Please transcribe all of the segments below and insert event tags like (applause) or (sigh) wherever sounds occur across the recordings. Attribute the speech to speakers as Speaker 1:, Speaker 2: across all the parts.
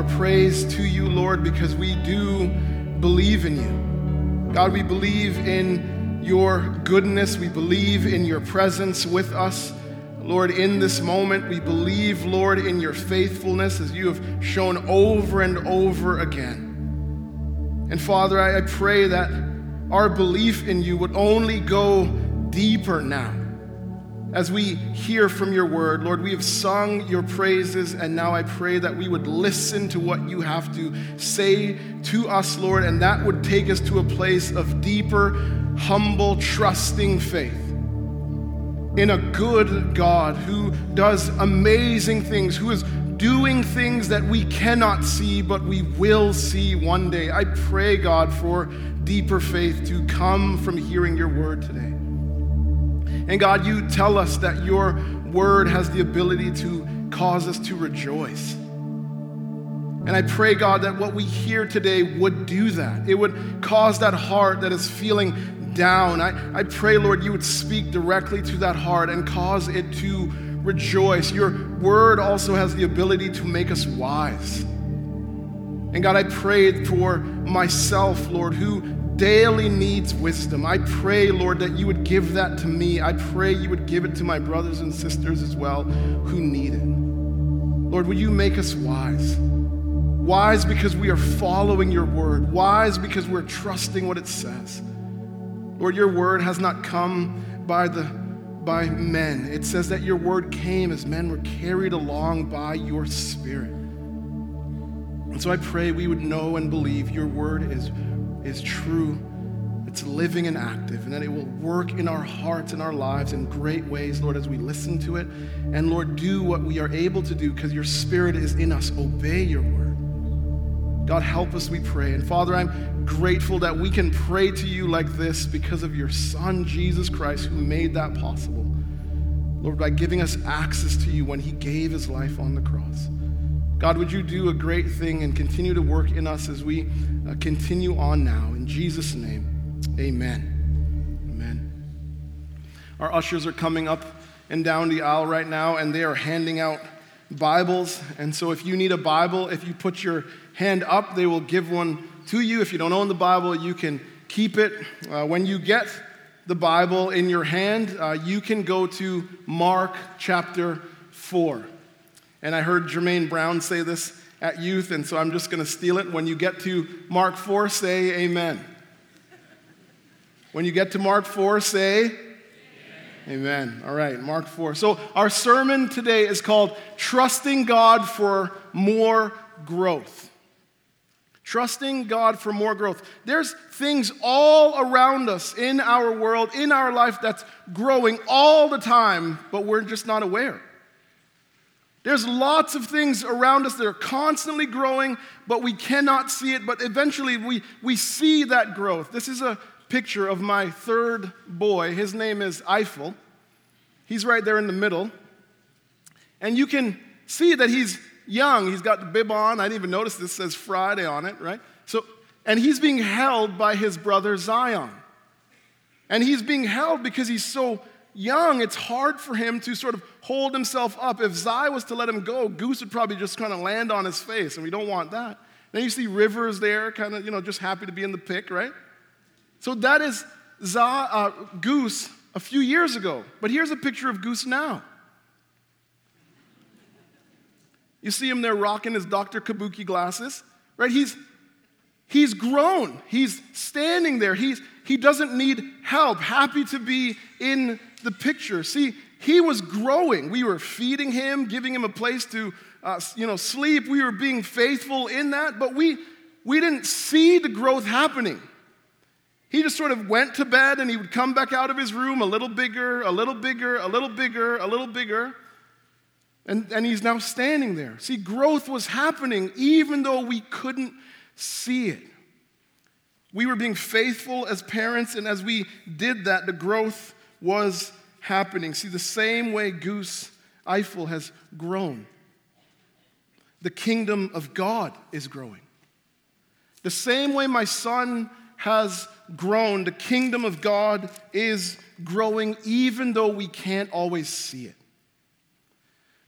Speaker 1: our praise to you, Lord, because we do believe in you. God, we believe in your goodness. We believe in your presence with us. Lord, in this moment, we believe, Lord, in your faithfulness as you have shown over and over again. And Father, I pray that our belief in you would only go deeper now. As we hear from your word, Lord, we have sung your praises, and now I pray that we would listen to what you have to say to us, Lord, and that would take us to a place of deeper, humble, trusting faith in a good God who does amazing things, who is doing things that we cannot see, but we will see one day. I pray, God, for deeper faith to come from hearing your word today. And God, you tell us that your word has the ability to cause us to rejoice. And I pray, God, that what we hear today would do that. It would cause that heart that is feeling down. I, I pray, Lord, you would speak directly to that heart and cause it to rejoice. Your word also has the ability to make us wise. And God, I pray for myself, Lord, who daily needs wisdom. I pray, Lord, that you would give that to me. I pray you would give it to my brothers and sisters as well who need it. Lord, will you make us wise? Wise because we are following your word, wise because we're trusting what it says. Lord, your word has not come by the by men. It says that your word came as men were carried along by your spirit. And so I pray we would know and believe your word is, is true, it's living and active, and that it will work in our hearts and our lives in great ways, Lord, as we listen to it. And Lord, do what we are able to do because your spirit is in us. Obey your word. God, help us, we pray. And Father, I'm grateful that we can pray to you like this because of your Son, Jesus Christ, who made that possible. Lord, by giving us access to you when he gave his life on the cross. God, would you do a great thing and continue to work in us as we uh, continue on now? In Jesus' name, amen. Amen. Our ushers are coming up and down the aisle right now, and they are handing out Bibles. And so if you need a Bible, if you put your hand up, they will give one to you. If you don't own the Bible, you can keep it. Uh, when you get the Bible in your hand, uh, you can go to Mark chapter 4. And I heard Jermaine Brown say this at youth, and so I'm just going to steal it. When you get to Mark 4, say amen. When you get to Mark 4, say amen. amen. All right, Mark 4. So our sermon today is called Trusting God for More Growth. Trusting God for more growth. There's things all around us in our world, in our life, that's growing all the time, but we're just not aware. There's lots of things around us that are constantly growing, but we cannot see it, but eventually we, we see that growth. This is a picture of my third boy. His name is Eiffel. He's right there in the middle. And you can see that he's young. He's got the bib on. I didn't even notice this says Friday on it, right? So, and he's being held by his brother Zion. And he's being held because he's so young, it's hard for him to sort of hold himself up. If Zai was to let him go, Goose would probably just kind of land on his face, and we don't want that. Then you see Rivers there, kind of, you know, just happy to be in the pick, right? So that is Zai, uh, Goose a few years ago. But here's a picture of Goose now. You see him there rocking his Dr. Kabuki glasses, right? He's, he's grown. He's standing there. He's, he doesn't need help. Happy to be in the picture. See, he was growing. We were feeding him, giving him a place to, uh, you know, sleep. We were being faithful in that, but we, we didn't see the growth happening. He just sort of went to bed and he would come back out of his room a little bigger, a little bigger, a little bigger, a little bigger. And, and he's now standing there. See, growth was happening even though we couldn't see it. We were being faithful as parents, and as we did that, the growth was happening. See, the same way Goose Eiffel has grown, the kingdom of God is growing. The same way my son has grown, the kingdom of God is growing, even though we can't always see it.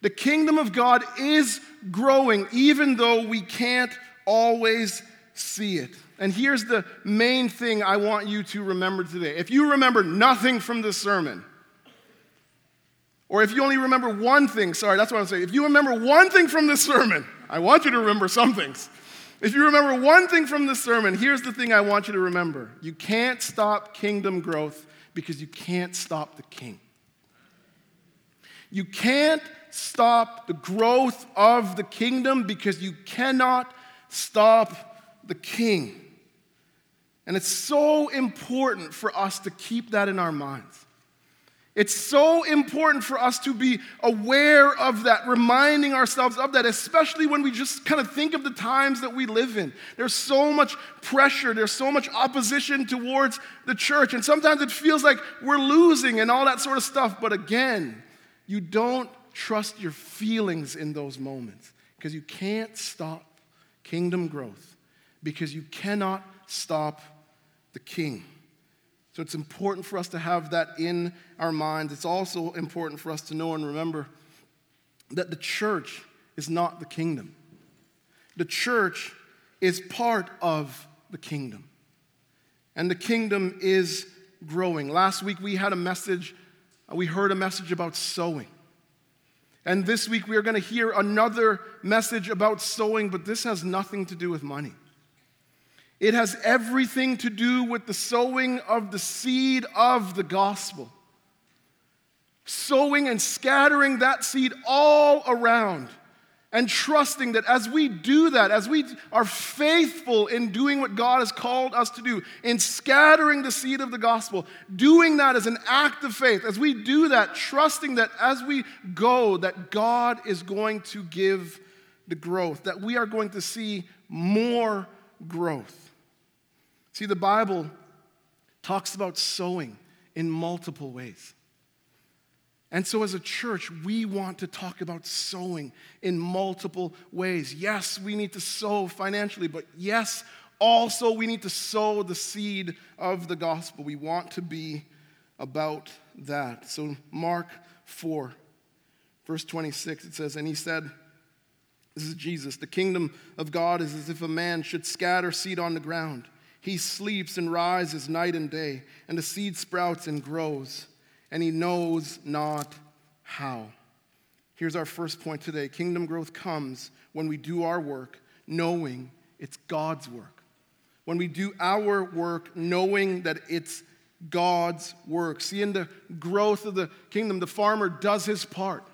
Speaker 1: The kingdom of God is growing, even though we can't always see it. And here's the main thing I want you to remember today. If you remember nothing from this sermon, or if you only remember one thing, sorry, that's what I'm saying. If you remember one thing from this sermon, I want you to remember some things. If you remember one thing from this sermon, here's the thing I want you to remember you can't stop kingdom growth because you can't stop the king. You can't stop the growth of the kingdom because you cannot stop the king. And it's so important for us to keep that in our minds. It's so important for us to be aware of that, reminding ourselves of that, especially when we just kind of think of the times that we live in. There's so much pressure, there's so much opposition towards the church, and sometimes it feels like we're losing and all that sort of stuff. But again, you don't trust your feelings in those moments because you can't stop kingdom growth because you cannot stop the king. So it's important for us to have that in our minds. It's also important for us to know and remember that the church is not the kingdom. The church is part of the kingdom. And the kingdom is growing. Last week we had a message, uh, we heard a message about sowing. And this week we are going to hear another message about sowing, but this has nothing to do with money. It has everything to do with the sowing of the seed of the gospel. Sowing and scattering that seed all around and trusting that as we do that, as we are faithful in doing what God has called us to do, in scattering the seed of the gospel, doing that as an act of faith, as we do that, trusting that as we go, that God is going to give the growth, that we are going to see more growth. See, the Bible talks about sowing in multiple ways. And so, as a church, we want to talk about sowing in multiple ways. Yes, we need to sow financially, but yes, also we need to sow the seed of the gospel. We want to be about that. So, Mark 4, verse 26, it says, And he said, This is Jesus, the kingdom of God is as if a man should scatter seed on the ground. He sleeps and rises night and day, and the seed sprouts and grows, and he knows not how. Here's our first point today kingdom growth comes when we do our work knowing it's God's work. When we do our work knowing that it's God's work. See, in the growth of the kingdom, the farmer does his part.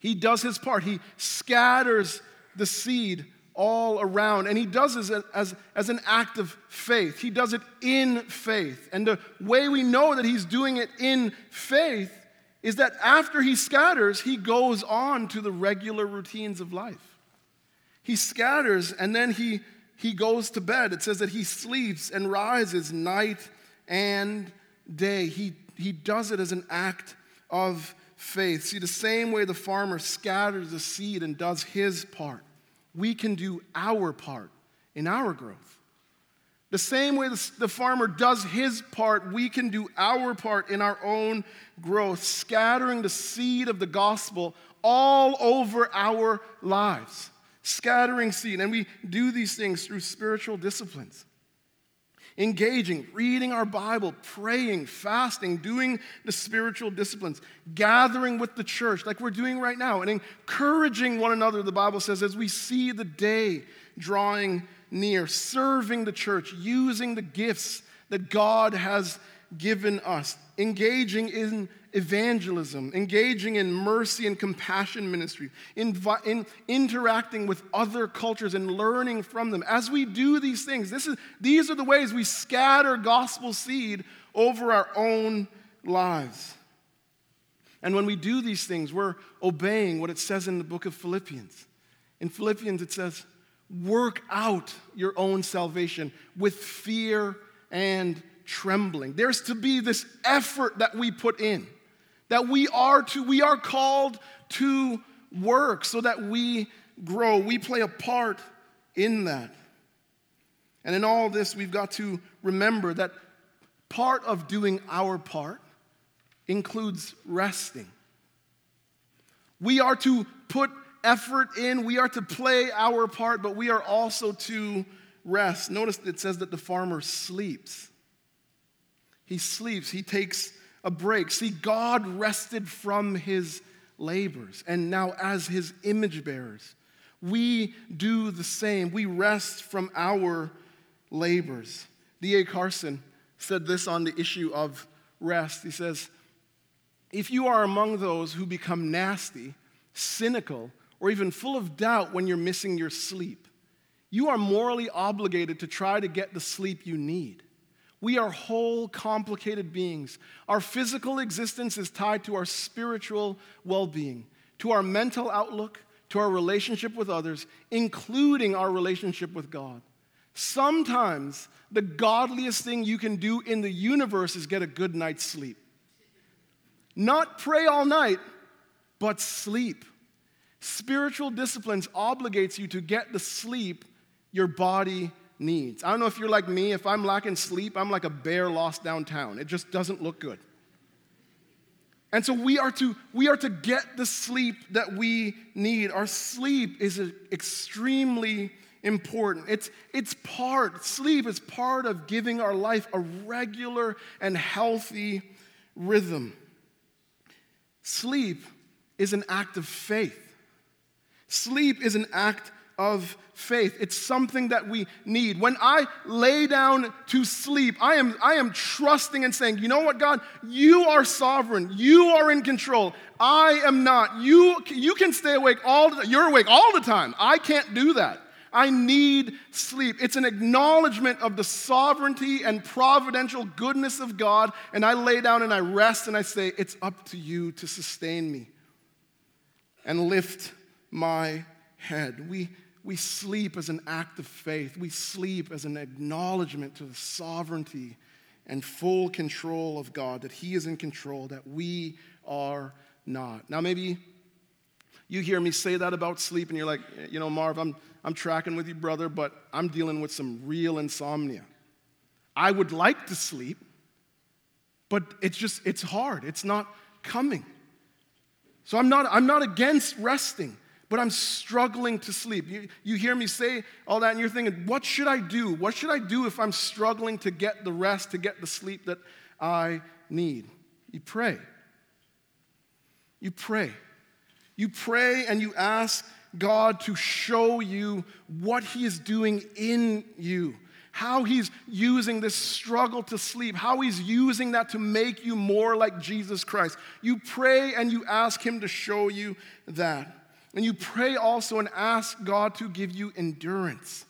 Speaker 1: He does his part. He scatters the seed all around. And he does this as, as, as, an act of faith. He does it in faith. And the way we know that he's doing it in faith is that after he scatters, he goes on to the regular routines of life. He scatters and then he, he goes to bed. It says that he sleeps and rises night and day. He, he does it as an act of faith. See, the same way the farmer scatters the seed and does his part we can do our part in our growth. The same way the farmer does his part, we can do our part in our own growth, scattering the seed of the gospel all over our lives. Scattering seed. And we do these things through spiritual disciplines engaging, reading our Bible, praying, fasting, doing the spiritual disciplines, gathering with the church like we're doing right now, and encouraging one another, the Bible says, as we see the day drawing near, serving the church, using the gifts that God has given us, engaging in evangelism, engaging in mercy and compassion ministry, in, in interacting with other cultures and learning from them. As we do these things, this is, these are the ways we scatter gospel seed over our own lives. And when we do these things, we're obeying what it says in the book of Philippians. In Philippians, it says, Work out your own salvation with fear and trembling. There's to be this effort that we put in, that we are to, we are called to work so that we grow. We play a part in that. And in all this, we've got to remember that part of doing our part includes resting. We are to put effort in, we are to play our part, but we are also to rest. Notice it says that the farmer sleeps. He sleeps, he takes a break. See, God rested from his labors, and now as his image bearers, we do the same. We rest from our labors. D.A. Carson said this on the issue of rest. He says, If you are among those who become nasty, cynical, or even full of doubt when you're missing your sleep, you are morally obligated to try to get the sleep you need. We are whole, complicated beings. Our physical existence is tied to our spiritual well being, to our mental outlook, to our relationship with others, including our relationship with God. Sometimes the godliest thing you can do in the universe is get a good night's sleep. Not pray all night, but sleep. Spiritual disciplines obligates you to get the sleep your body needs. I don't know if you're like me, if I'm lacking sleep, I'm like a bear lost downtown. It just doesn't look good. And so we are to we are to get the sleep that we need. Our sleep is extremely important. It's it's part sleep is part of giving our life a regular and healthy rhythm. Sleep is an act of faith. Sleep is an act of faith. It's something that we need. When I lay down to sleep, I am, I am trusting and saying, you know what, God? You are sovereign. You are in control. I am not. You, you can stay awake all the You're awake all the time. I can't do that. I need sleep. It's an acknowledgement of the sovereignty and providential goodness of God. And I lay down and I rest and I say, It's up to you to sustain me and lift my head. We, we sleep as an act of faith. We sleep as an acknowledgement to the sovereignty and full control of God, that He is in control, that we are not. Now, maybe you hear me say that about sleep, and you're like, you know, Marv, I'm, I'm tracking with you, brother, but I'm dealing with some real insomnia. I would like to sleep, but it's just, it's hard. It's not coming. So I'm not, I'm not against resting but I'm struggling to sleep. You, you hear me say all that, and you're thinking, what should I do? What should I do if I'm struggling to get the rest, to get the sleep that I need? You pray. You pray. You pray and you ask God to show you what He is doing in you, how He's using this struggle to sleep, how He's using that to make you more like Jesus Christ. You pray and you ask Him to show you that. And you pray also and ask God to give you endurance.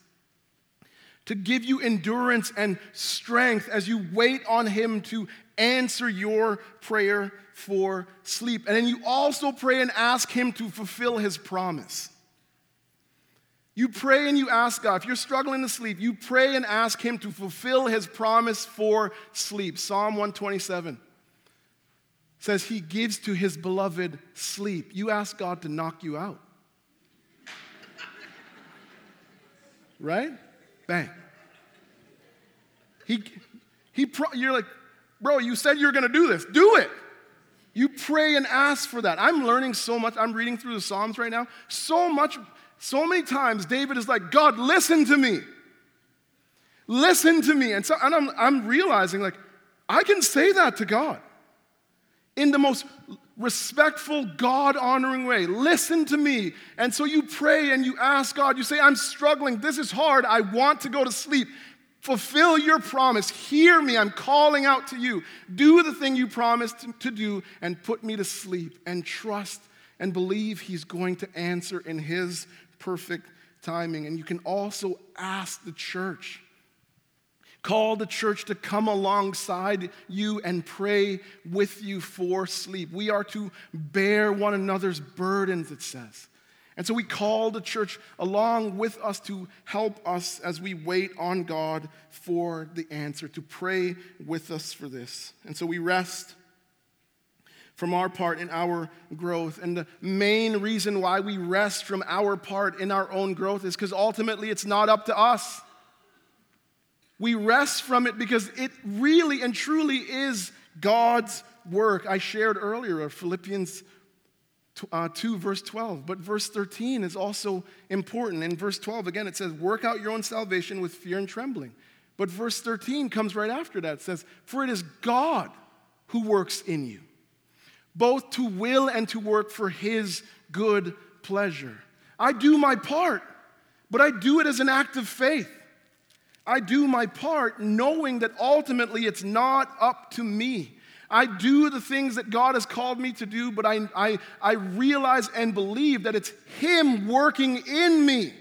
Speaker 1: To give you endurance and strength as you wait on Him to answer your prayer for sleep. And then you also pray and ask Him to fulfill His promise. You pray and you ask God, if you're struggling to sleep, you pray and ask Him to fulfill His promise for sleep. Psalm 127 says he gives to his beloved sleep. You ask God to knock you out. right? Bang. He, he pro- you're like, bro, you said you were going to do this. Do it. You pray and ask for that. I'm learning so much. I'm reading through the Psalms right now. So much, so many times, David is like, God, listen to me. Listen to me. And, so, and I'm, I'm realizing, like, I can say that to God in the most respectful, God honoring way. Listen to me. And so you pray and you ask God, you say, I'm struggling. This is hard. I want to go to sleep. Fulfill your promise. Hear me. I'm calling out to you. Do the thing you promised to, do and put me to sleep and trust and believe He's going to answer in His perfect timing. And you can also ask the church Call the church to come alongside you and pray with you for sleep. We are to bear one another's burdens, it says. And so we call the church along with us to help us as we wait on God for the answer, to pray with us for this. And so we rest from our part in our growth. And the main reason why we rest from our part in our own growth is because ultimately it's not up to us. We rest from it because it really and truly is God's work. I shared earlier Philippians uh, 2, verse 12. But verse 13 is also important. In verse 12, again, it says, Work out your own salvation with fear and trembling. But verse 13 comes right after that. It says, For it is God who works in you, both to will and to work for his good pleasure. I do my part, but I do it as an act of faith. I do my part knowing that ultimately it's not up to me. I do the things that God has called me to do, but I, I, I realize and believe that it's Him working in me.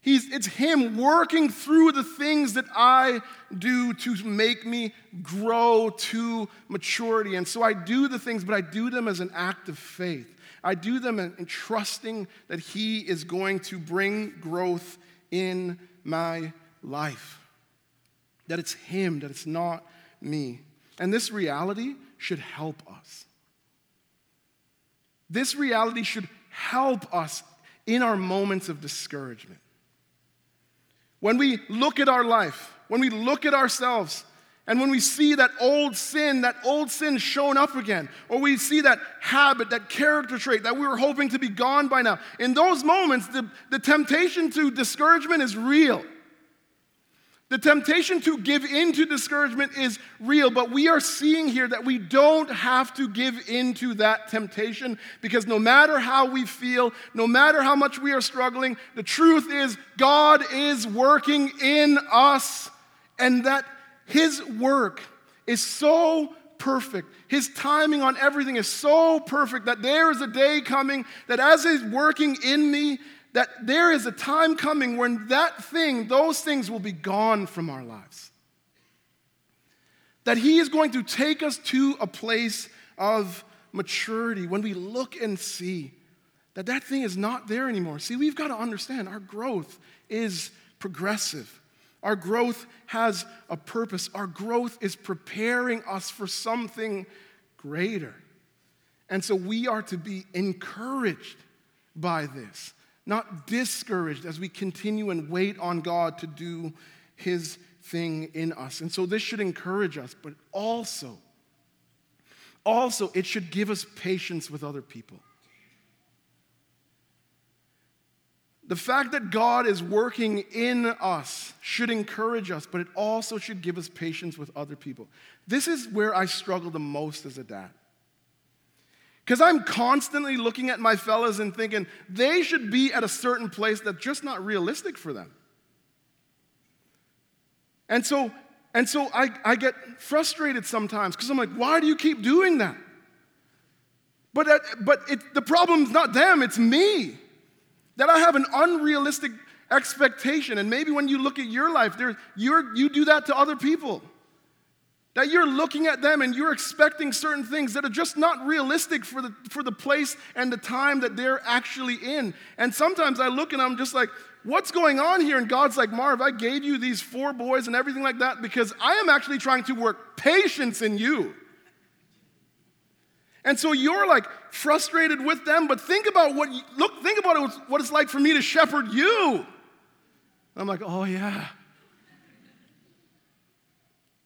Speaker 1: He's, it's Him working through the things that I do to make me grow to maturity. And so I do the things, but I do them as an act of faith. I do them in, in trusting that He is going to bring growth in my life. That it's Him, that it's not me. And this reality should help us. This reality should help us in our moments of discouragement. When we look at our life, when we look at ourselves, and when we see that old sin, that old sin shown up again, or we see that habit, that character trait that we were hoping to be gone by now, in those moments, the, the temptation to discouragement is real. The temptation to give in to discouragement is real, but we are seeing here that we don't have to give in to that temptation because no matter how we feel, no matter how much we are struggling, the truth is God is working in us and that His work is so perfect. His timing on everything is so perfect that there is a day coming that as He's working in me, that there is a time coming when that thing, those things will be gone from our lives. That He is going to take us to a place of maturity when we look and see that that thing is not there anymore. See, we've got to understand our growth is progressive. Our growth has a purpose. Our growth is preparing us for something greater. And so we are to be encouraged by this not discouraged as we continue and wait on God to do his thing in us. And so this should encourage us, but also, also, it should give us patience with other people. The fact that God is working in us should encourage us, but it also should give us patience with other people. This is where I struggle the most as a dad. Because I'm constantly looking at my fellas and thinking they should be at a certain place that's just not realistic for them. And so, and so I, I get frustrated sometimes because I'm like, why do you keep doing that? But, uh, but it, the problem's not them, it's me. That I have an unrealistic expectation. And maybe when you look at your life, there, you're, you do that to other people. That you're looking at them and you're expecting certain things that are just not realistic for the, for the place and the time that they're actually in. And sometimes I look and I'm just like, what's going on here? And God's like, Marv, I gave you these four boys and everything like that because I am actually trying to work patience in you. And so you're like frustrated with them, but think about what, look, think about what it's like for me to shepherd you. I'm like, oh yeah.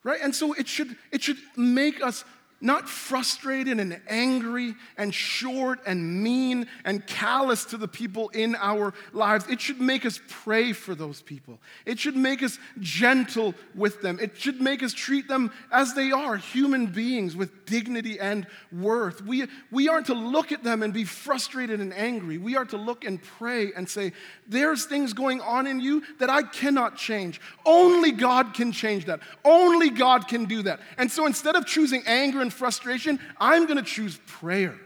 Speaker 1: Right? And so it should, it should make us not frustrated and angry and short and mean and callous to the people in our lives. It should make us pray for those people. It should make us gentle with them. It should make us treat them as they are human beings with dignity and worth. We, we aren't to look at them and be frustrated and angry. We are to look and pray and say, There's things going on in you that I cannot change. Only God can change that. Only God can do that. And so instead of choosing anger and frustration, I'm going to choose prayer.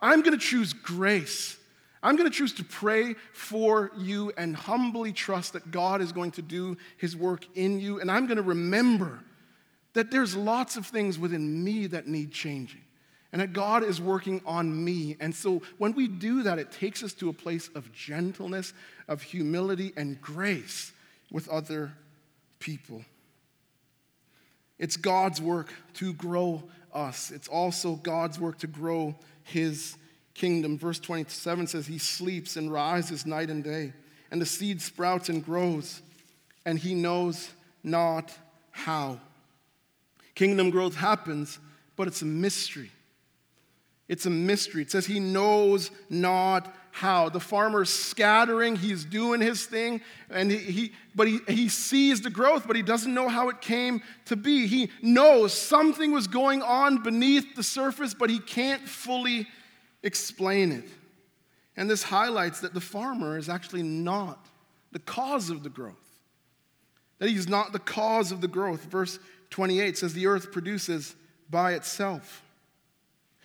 Speaker 1: I'm going to choose grace. I'm going to choose to pray for you and humbly trust that God is going to do his work in you. And I'm going to remember that there's lots of things within me that need changing and that God is working on me. And so when we do that, it takes us to a place of gentleness, of humility, and grace with other people. It's God's work to grow us, it's also God's work to grow his kingdom. Verse 27 says, He sleeps and rises night and day, and the seed sprouts and grows, and he knows not how. Kingdom growth happens, but it's a mystery. It's a mystery. It says he knows not how. The farmer's scattering, he's doing his thing, and he, he, but he, he sees the growth, but he doesn't know how it came to be. He knows something was going on beneath the surface, but he can't fully explain it. And this highlights that the farmer is actually not the cause of the growth. That he's not the cause of the growth. Verse 28 says, The earth produces by itself.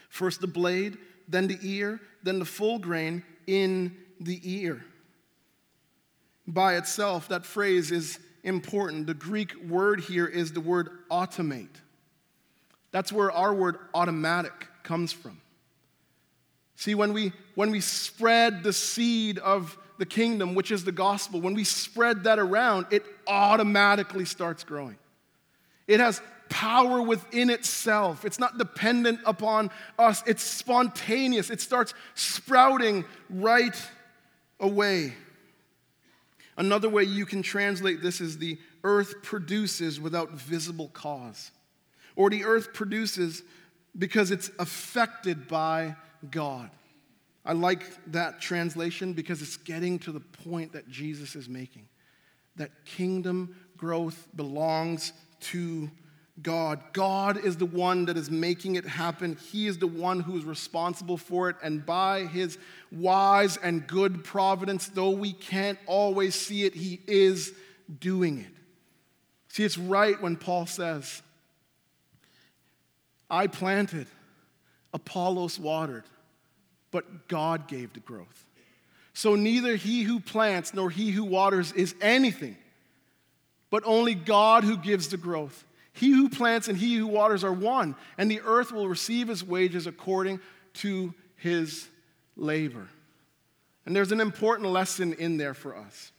Speaker 1: First the blade, then the ear, then the full grain in the ear. By itself, that phrase is important. The Greek word here is the word automate. That's where our word automatic comes from. See, when we, when we spread the seed of the kingdom, which is the gospel, when we spread that around, it automatically starts growing. It has power within itself. It's not dependent upon us, it's spontaneous. It starts sprouting right away. Another way you can translate this is the earth produces without visible cause, or the earth produces because it's affected by God. I like that translation because it's getting to the point that Jesus is making that kingdom growth belongs to God. God is the one that is making it happen. He is the one who is responsible for it. And by his wise and good providence, though we can't always see it, he is doing it. See, it's right when Paul says, I planted, Apollos watered, but God gave the growth. So neither he who plants nor he who waters is anything, but only God who gives the growth. He who plants and he who waters are one, and the earth will receive his wages according to his labor. And there's an important lesson in there for us.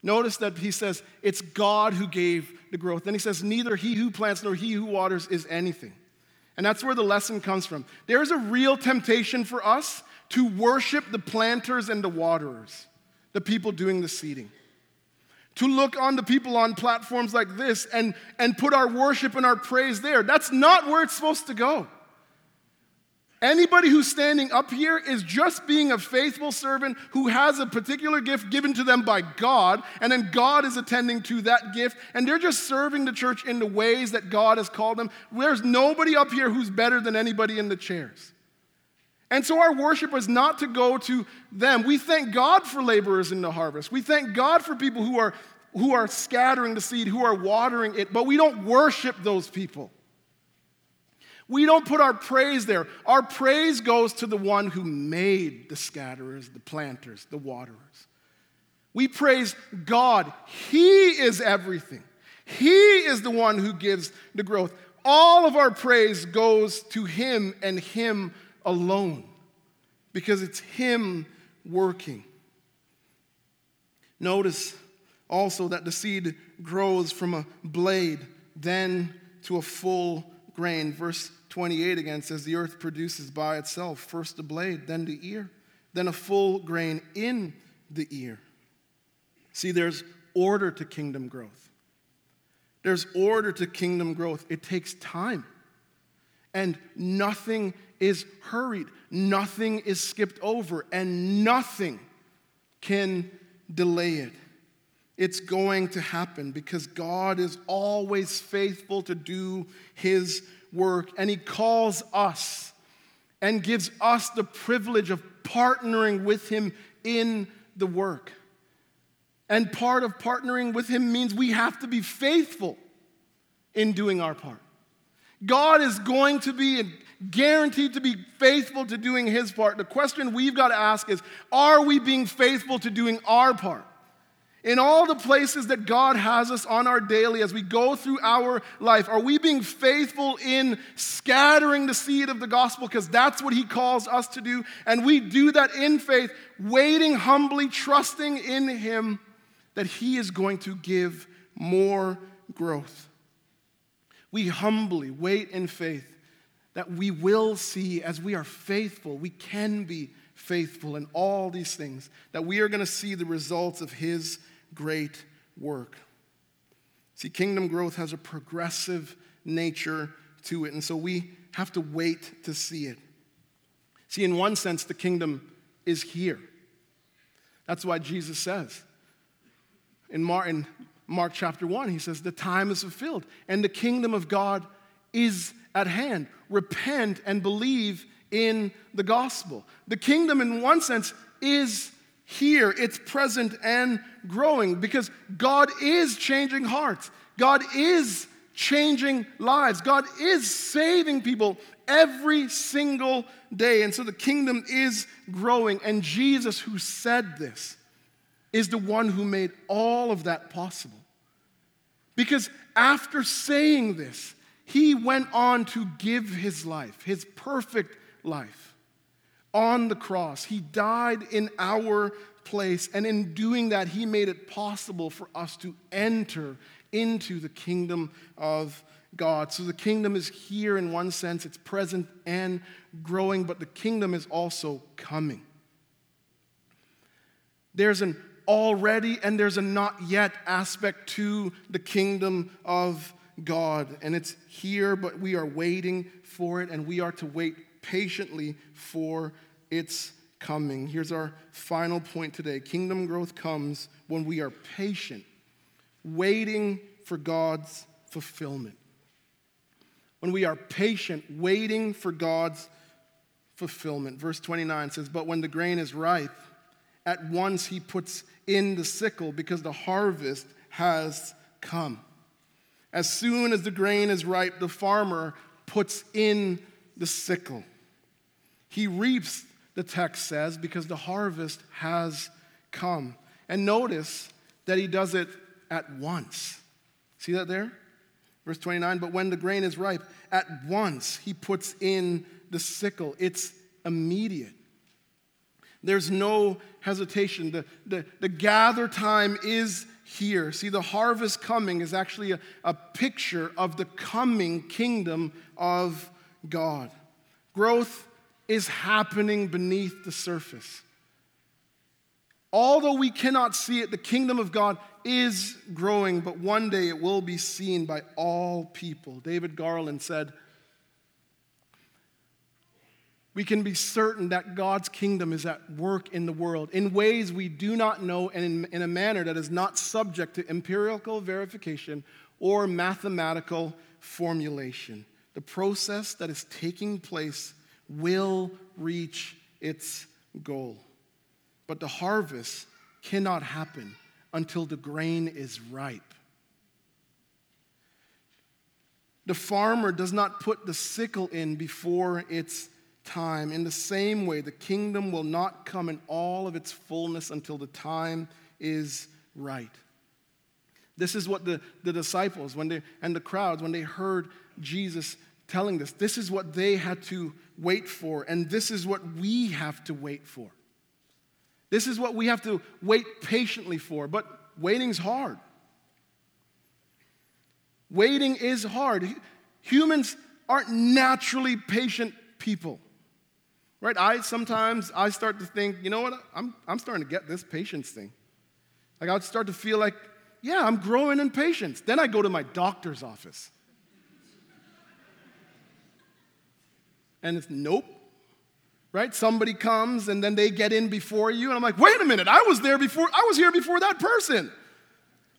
Speaker 1: Notice that he says, It's God who gave the growth. Then he says, Neither he who plants nor he who waters is anything. And that's where the lesson comes from. There is a real temptation for us to worship the planters and the waterers, the people doing the seeding to look on the people on platforms like this and, and put our worship and our praise there. That's not where it's supposed to go. Anybody who's standing up here is just being a faithful servant who has a particular gift given to them by God, and then God is attending to that gift, and they're just serving the church in the ways that God has called them. There's nobody up here who's better than anybody in the chairs. And so our worship is not to go to them. We thank God for laborers in the harvest. We thank God for people who are, who are scattering the seed, who are watering it, but we don't worship those people. We don't put our praise there. Our praise goes to the one who made the scatterers, the planters, the waterers. We praise God. He is everything. He is the one who gives the growth. All of our praise goes to Him and Him alone because it's Him working. Notice also that the seed grows from a blade, then to a full grain. Verse 28 again says, The earth produces by itself first the blade, then the ear, then a full grain in the ear. See, there's order to kingdom growth. There's order to kingdom growth. It takes time. And nothing is hurried, nothing is skipped over, and nothing can delay it. It's going to happen because God is always faithful to do His work, and He calls us and gives us the privilege of partnering with Him in the work. And part of partnering with Him means we have to be faithful in doing our part. God is going to be guaranteed to be faithful to doing his part. The question we've got to ask is are we being faithful to doing our part? In all the places that God has us on our daily as we go through our life, are we being faithful in scattering the seed of the gospel? Because that's what He calls us to do. And we do that in faith, waiting humbly, trusting in Him that He is going to give more growth. We humbly wait in faith that we will see as we are faithful, we can be faithful in all these things, that we are going to see the results of His great work. See, kingdom growth has a progressive nature to it, and so we have to wait to see it. See, in one sense, the kingdom is here. That's why Jesus says in Mark, in Mark chapter 1, he says, The time is fulfilled and the kingdom of God is at hand. Repent and believe in the gospel. The kingdom, in one sense, is here, it's present and growing because God is changing hearts. God is changing lives. God is saving people every single day. And so the kingdom is growing. And Jesus, who said this, is the one who made all of that possible. Because after saying this, he went on to give his life, his perfect life, on the cross. He died in our place. And in doing that, he made it possible for us to enter into the kingdom of God. So the kingdom is here in one sense, it's present and growing, but the kingdom is also coming. There's an already and there's a not yet aspect to the kingdom of God. And it's here, but we are waiting for it, and we are to wait patiently for its coming. Here's our final point today kingdom growth comes when we are patient, waiting for God's fulfillment. When we are patient, waiting for God's fulfillment. Verse 29 says, But when the grain is ripe, at once he puts in the sickle because the harvest has come. As soon as the grain is ripe, the farmer puts in the sickle. He reaps the text says, because the harvest has come. And notice that he does it at once. See that there? Verse 29 But when the grain is ripe, at once he puts in the sickle. It's immediate. There's no hesitation. The, the, the gather time is here. See, the harvest coming is actually a, a picture of the coming kingdom of God. Growth is happening beneath the surface. Although we cannot see it, the kingdom of God is growing, but one day it will be seen by all people. David Garland said, we can be certain that God's kingdom is at work in the world in ways we do not know and in, in, a manner that is not subject to empirical verification or mathematical formulation. The process that is taking place will reach its goal. But the harvest cannot happen until the grain is ripe. The farmer does not put the sickle in before its time. In the same way, the kingdom will not come in all of its fullness until the time is right. This is what the, the disciples when they, and the crowds, when they heard Jesus telling this. This is what they had to wait for, and this is what we have to wait for. This is what we have to wait patiently for, but waiting's hard. Waiting is hard. Humans aren't naturally patient people. Right? I sometimes I start to think, you know what? I'm, I'm starting to get this patience thing. Like I'll start to feel like, yeah, I'm growing in patience. Then I go to my doctor's office. And it's nope. Right? Somebody comes and then they get in before you, and I'm like, wait a minute, I was there before, I was here before that person.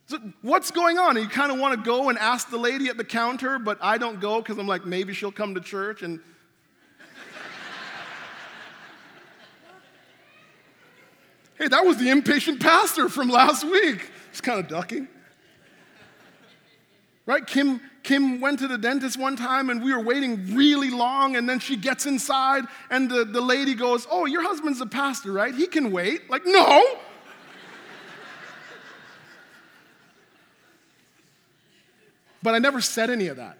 Speaker 1: So what's going on? And you kind of want to go and ask the lady at the counter, but I don't go because I'm like, maybe she'll come to church and Hey, that was the impatient pastor from last week. Just kind of ducking. Right? Kim, Kim went to the dentist one time and we were waiting really long, and then she gets inside and the, the lady goes, Oh, your husband's a pastor, right? He can wait. Like, no. but I never said any of that.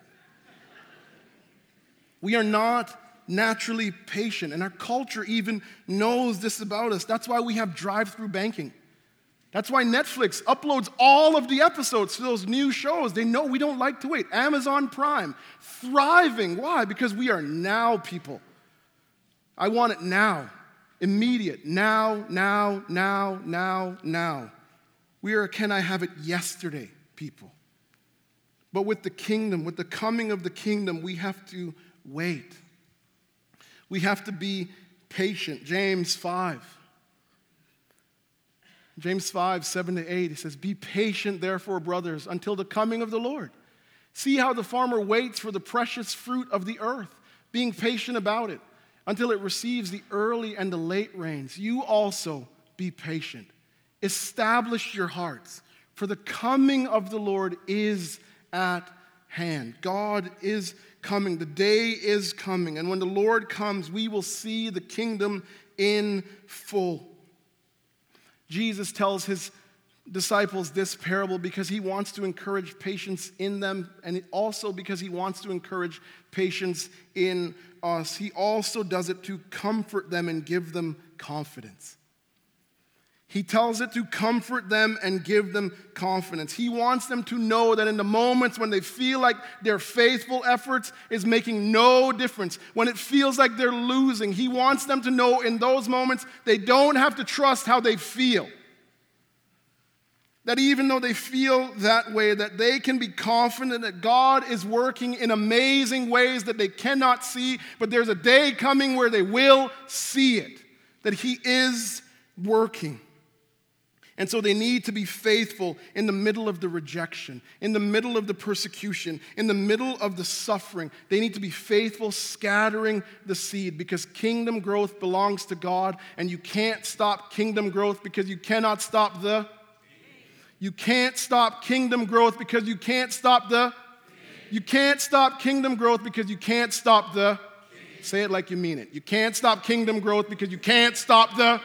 Speaker 1: We are not naturally patient, and our culture even knows this about us. That's why we have drive through banking. That's why Netflix uploads all of the episodes to those new shows. They know we don't like to wait. Amazon Prime, thriving. Why? Because we are now people. I want it now, immediate, now, now, now, now, now. We are, can I have it yesterday, people? But with the kingdom, with the coming of the kingdom, we have to wait. We have to be patient. James 5. James 5, 7 to 8, he says, Be patient, therefore, brothers, until the coming of the Lord. See how the farmer waits for the precious fruit of the earth, being patient about it, until it receives the early and the late rains. You also be patient. Establish your hearts, for the coming of the Lord is at hand. God is coming. The day is coming. And when the Lord comes, we will see the kingdom in full. Jesus tells his disciples this parable because he wants to encourage patience in them and also because he wants to encourage patience in us. He also does it to comfort them and give them confidence. He tells it to comfort them and give them confidence. He wants them to know that in the moments when they feel like their faithful efforts is making no difference, when it feels like they're losing, he wants them to know in those moments they don't have to trust how they feel. That even though they feel that way, that they can be confident that God is working in amazing ways that they cannot see, but there's a day coming where they will see it, that He is working. And so they need to be faithful in the middle of the rejection, in the middle of the persecution, in the middle of the suffering. They need to be faithful, scattering the seed because kingdom growth belongs to God, and you can't stop kingdom growth because you cannot stop the. You can't stop kingdom growth because you can't stop the. You can't stop kingdom growth because you can't stop the. Say it like you mean it. You can't stop kingdom growth because you can't stop the.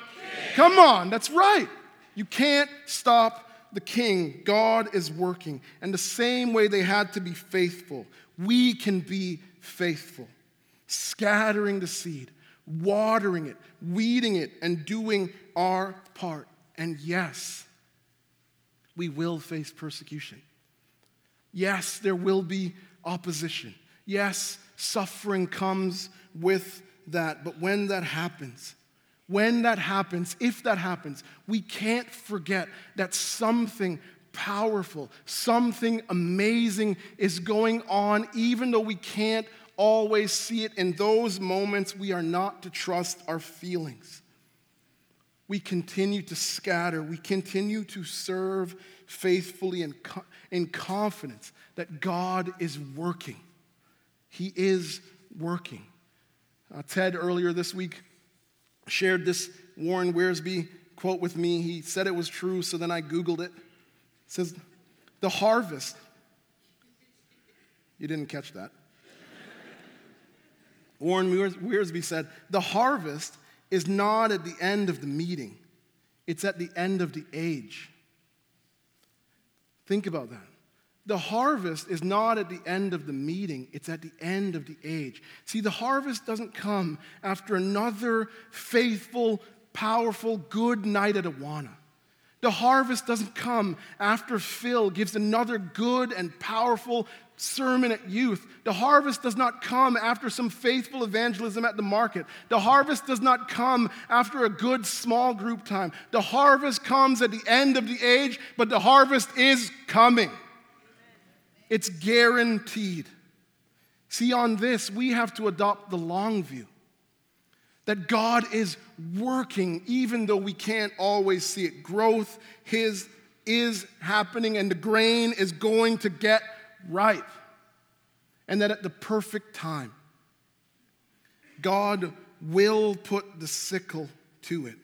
Speaker 1: Come on, that's right. You can't stop the king. God is working. And the same way they had to be faithful, we can be faithful. Scattering the seed, watering it, weeding it, and doing our part. And yes, we will face persecution. Yes, there will be opposition. Yes, suffering comes with that. But when that happens, when that happens, if that happens, we can't forget that something powerful, something amazing is going on, even though we can't always see it. In those moments, we are not to trust our feelings. We continue to scatter, we continue to serve faithfully and in confidence that God is working. He is working. Uh, Ted, earlier this week, shared this Warren Wiersbe quote with me. He said it was true, so then I Googled it. It says, The harvest. You didn't catch that. (laughs) Warren Wiersbe said, The harvest is not at the end of the meeting, it's at the end of the age. Think about that. The harvest is not at the end of the meeting, it's at the end of the age. See, the harvest doesn't come after another faithful, powerful, good night at Awana. The harvest doesn't come after Phil gives another good and powerful sermon at youth. The harvest does not come after some faithful evangelism at the market. The harvest does not come after a good small group time. The harvest comes at the end of the age, but the harvest is coming. It's guaranteed. See, on this, we have to adopt the long view that God is working even though we can't always see it. Growth his, is happening and the grain is going to get ripe. And that at the perfect time, God will put the sickle to it.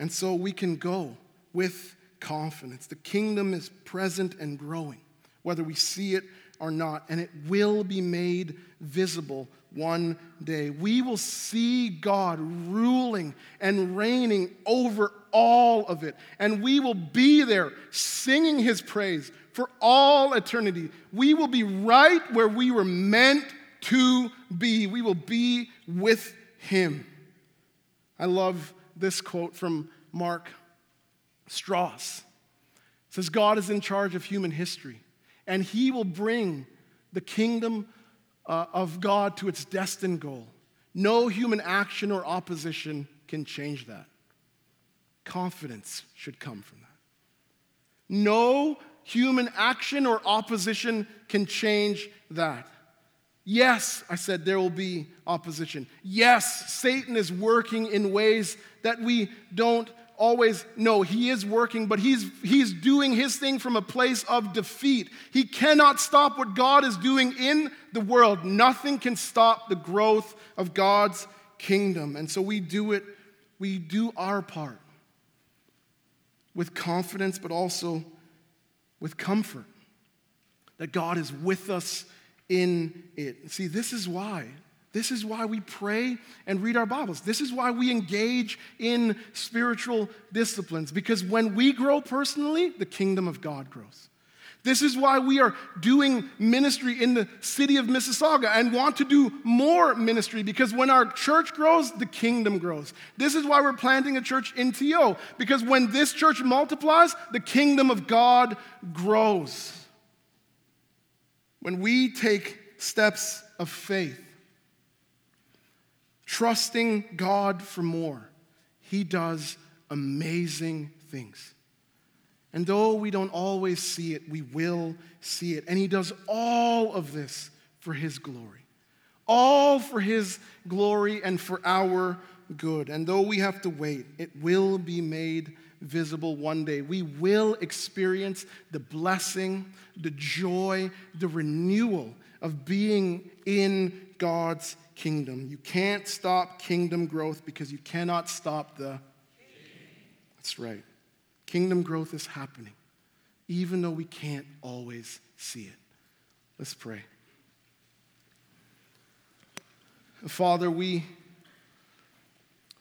Speaker 1: And so we can go with confidence. The kingdom is present and growing, whether we see it or not, and it will be made visible one day. We will see God ruling and reigning over all of it, and we will be there singing his praise for all eternity. We will be right where we were meant to be. We will be with him. I love this quote from Mark Strauss. Says, God is in charge of human history, and he will bring the kingdom uh, of God to its destined goal. No human action or opposition can change that. Confidence should come from that. No human action or opposition can change that. Yes, I said, there will be opposition. Yes, Satan is working in ways that we don't always know. He is working, but he's, he's doing his thing from a place of defeat. He cannot stop what God is doing in the world. Nothing can stop the growth of God's kingdom. And so we do it, we do our part with confidence, but also with comfort that God is with us in it. See, this is why. This is why we pray and read our Bibles. This is why we engage in spiritual disciplines, because when we grow personally, the kingdom of God grows. This is why we are doing ministry in the city of Mississauga and want to do more ministry because when our church grows, the kingdom grows. This is why we're planting a church in TO because when this church multiplies, the kingdom of God grows. When we take steps of faith, trusting God for more, He does amazing things. And though we don't always see it, we will see it. And He does all of this for His glory. All for His glory and for our good. And though we have to wait, it will be made visible one day. We will experience the blessing, the joy, the renewal of being in God's kingdom. You can't stop kingdom growth because you cannot stop the. That's right. Kingdom growth is happening, even though we can't always see it. Let's pray. Father, we,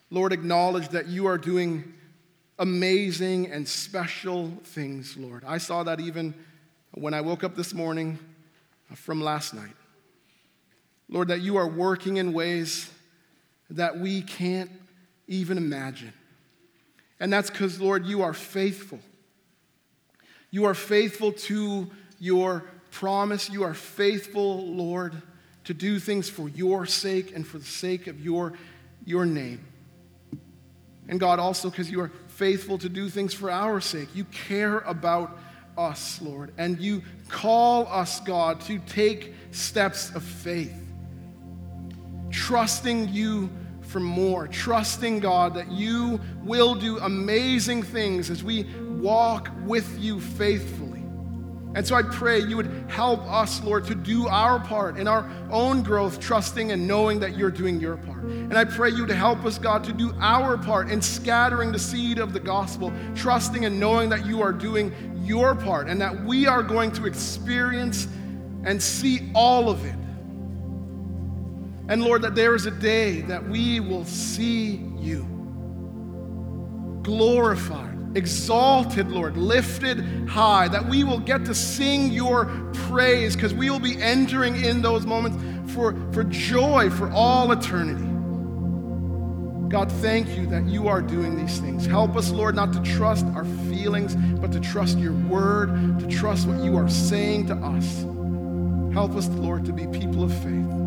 Speaker 1: Lord, acknowledge that you are doing amazing and special things, Lord. I saw that even when I woke up this morning uh, from last night. Lord, that you are working in ways that we can't even imagine. And that's because, Lord, you are faithful. You are faithful to your promise. You are faithful, Lord, to do things for your sake and for the sake of your, your name. And God, also because you are faithful to do things for our sake. You care about us, Lord, and you call us, God, to take steps of faith, trusting you for more, trusting, God, that you will do amazing things as we walk with you faithfully. And so I pray you would help us, Lord, to do our part in our own growth, trusting and knowing that you're doing your part. And I pray you to help us, God, to do our part in scattering the seed of the gospel, trusting and knowing that you are doing your part and that we are going to experience and see all of it. And Lord, that there is a day that we will see you glorified exalted, Lord, lifted high, that we will get to sing your praise because we will be entering in those moments for, for joy for all eternity. God, thank you that you are doing these things. Help us, Lord, not to trust our feelings, but to trust your word, to trust what you are saying to us. Help us, Lord, to be people of faith.